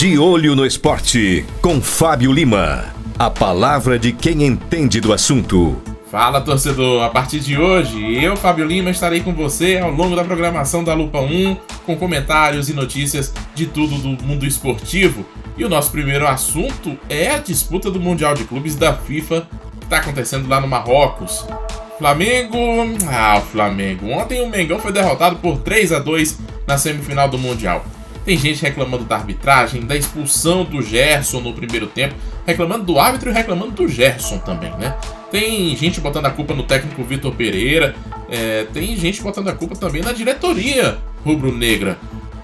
De olho no esporte, com Fábio Lima. A palavra de quem entende do assunto. Fala torcedor, a partir de hoje eu, Fábio Lima, estarei com você ao longo da programação da Lupa 1, com comentários e notícias de tudo do mundo esportivo. E o nosso primeiro assunto é a disputa do Mundial de Clubes da FIFA que está acontecendo lá no Marrocos. Flamengo. Ah, o Flamengo. Ontem o Mengão foi derrotado por 3 a 2 na semifinal do Mundial. Tem gente reclamando da arbitragem, da expulsão do Gerson no primeiro tempo, reclamando do árbitro e reclamando do Gerson também, né? Tem gente botando a culpa no técnico Vitor Pereira, é, tem gente botando a culpa também na diretoria rubro-negra.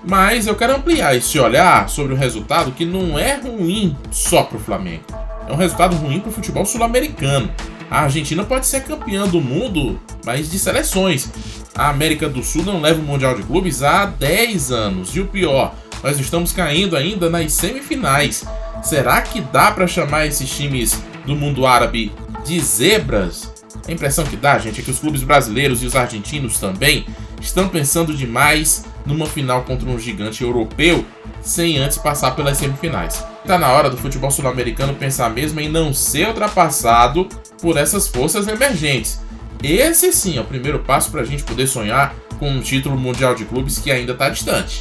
Mas eu quero ampliar esse olhar sobre o resultado que não é ruim só para o Flamengo. É um resultado ruim para o futebol sul-americano. A Argentina pode ser campeã do mundo, mas de seleções. A América do Sul não leva o Mundial de Clubes há 10 anos. E o pior, nós estamos caindo ainda nas semifinais. Será que dá para chamar esses times do mundo árabe de zebras? A impressão que dá, gente, é que os clubes brasileiros e os argentinos também estão pensando demais numa final contra um gigante europeu sem antes passar pelas semifinais. Está na hora do futebol sul-americano pensar mesmo em não ser ultrapassado por essas forças emergentes. Esse sim é o primeiro passo para a gente poder sonhar com um título mundial de clubes que ainda está distante.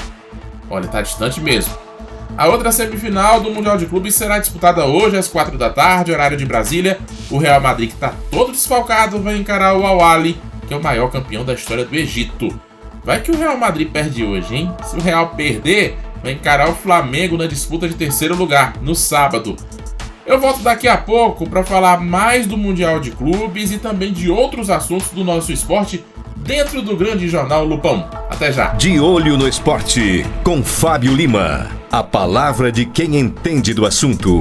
Olha, está distante mesmo. A outra semifinal do Mundial de Clubes será disputada hoje às 4 da tarde, horário de Brasília. O Real Madrid, que está todo desfalcado, vai encarar o Al-Ali, que é o maior campeão da história do Egito. Vai que o Real Madrid perde hoje, hein? Se o Real perder, vai encarar o Flamengo na disputa de terceiro lugar, no sábado. Eu volto daqui a pouco para falar mais do Mundial de Clubes e também de outros assuntos do nosso esporte dentro do grande jornal Lupão. Até já. De olho no esporte, com Fábio Lima. A palavra de quem entende do assunto.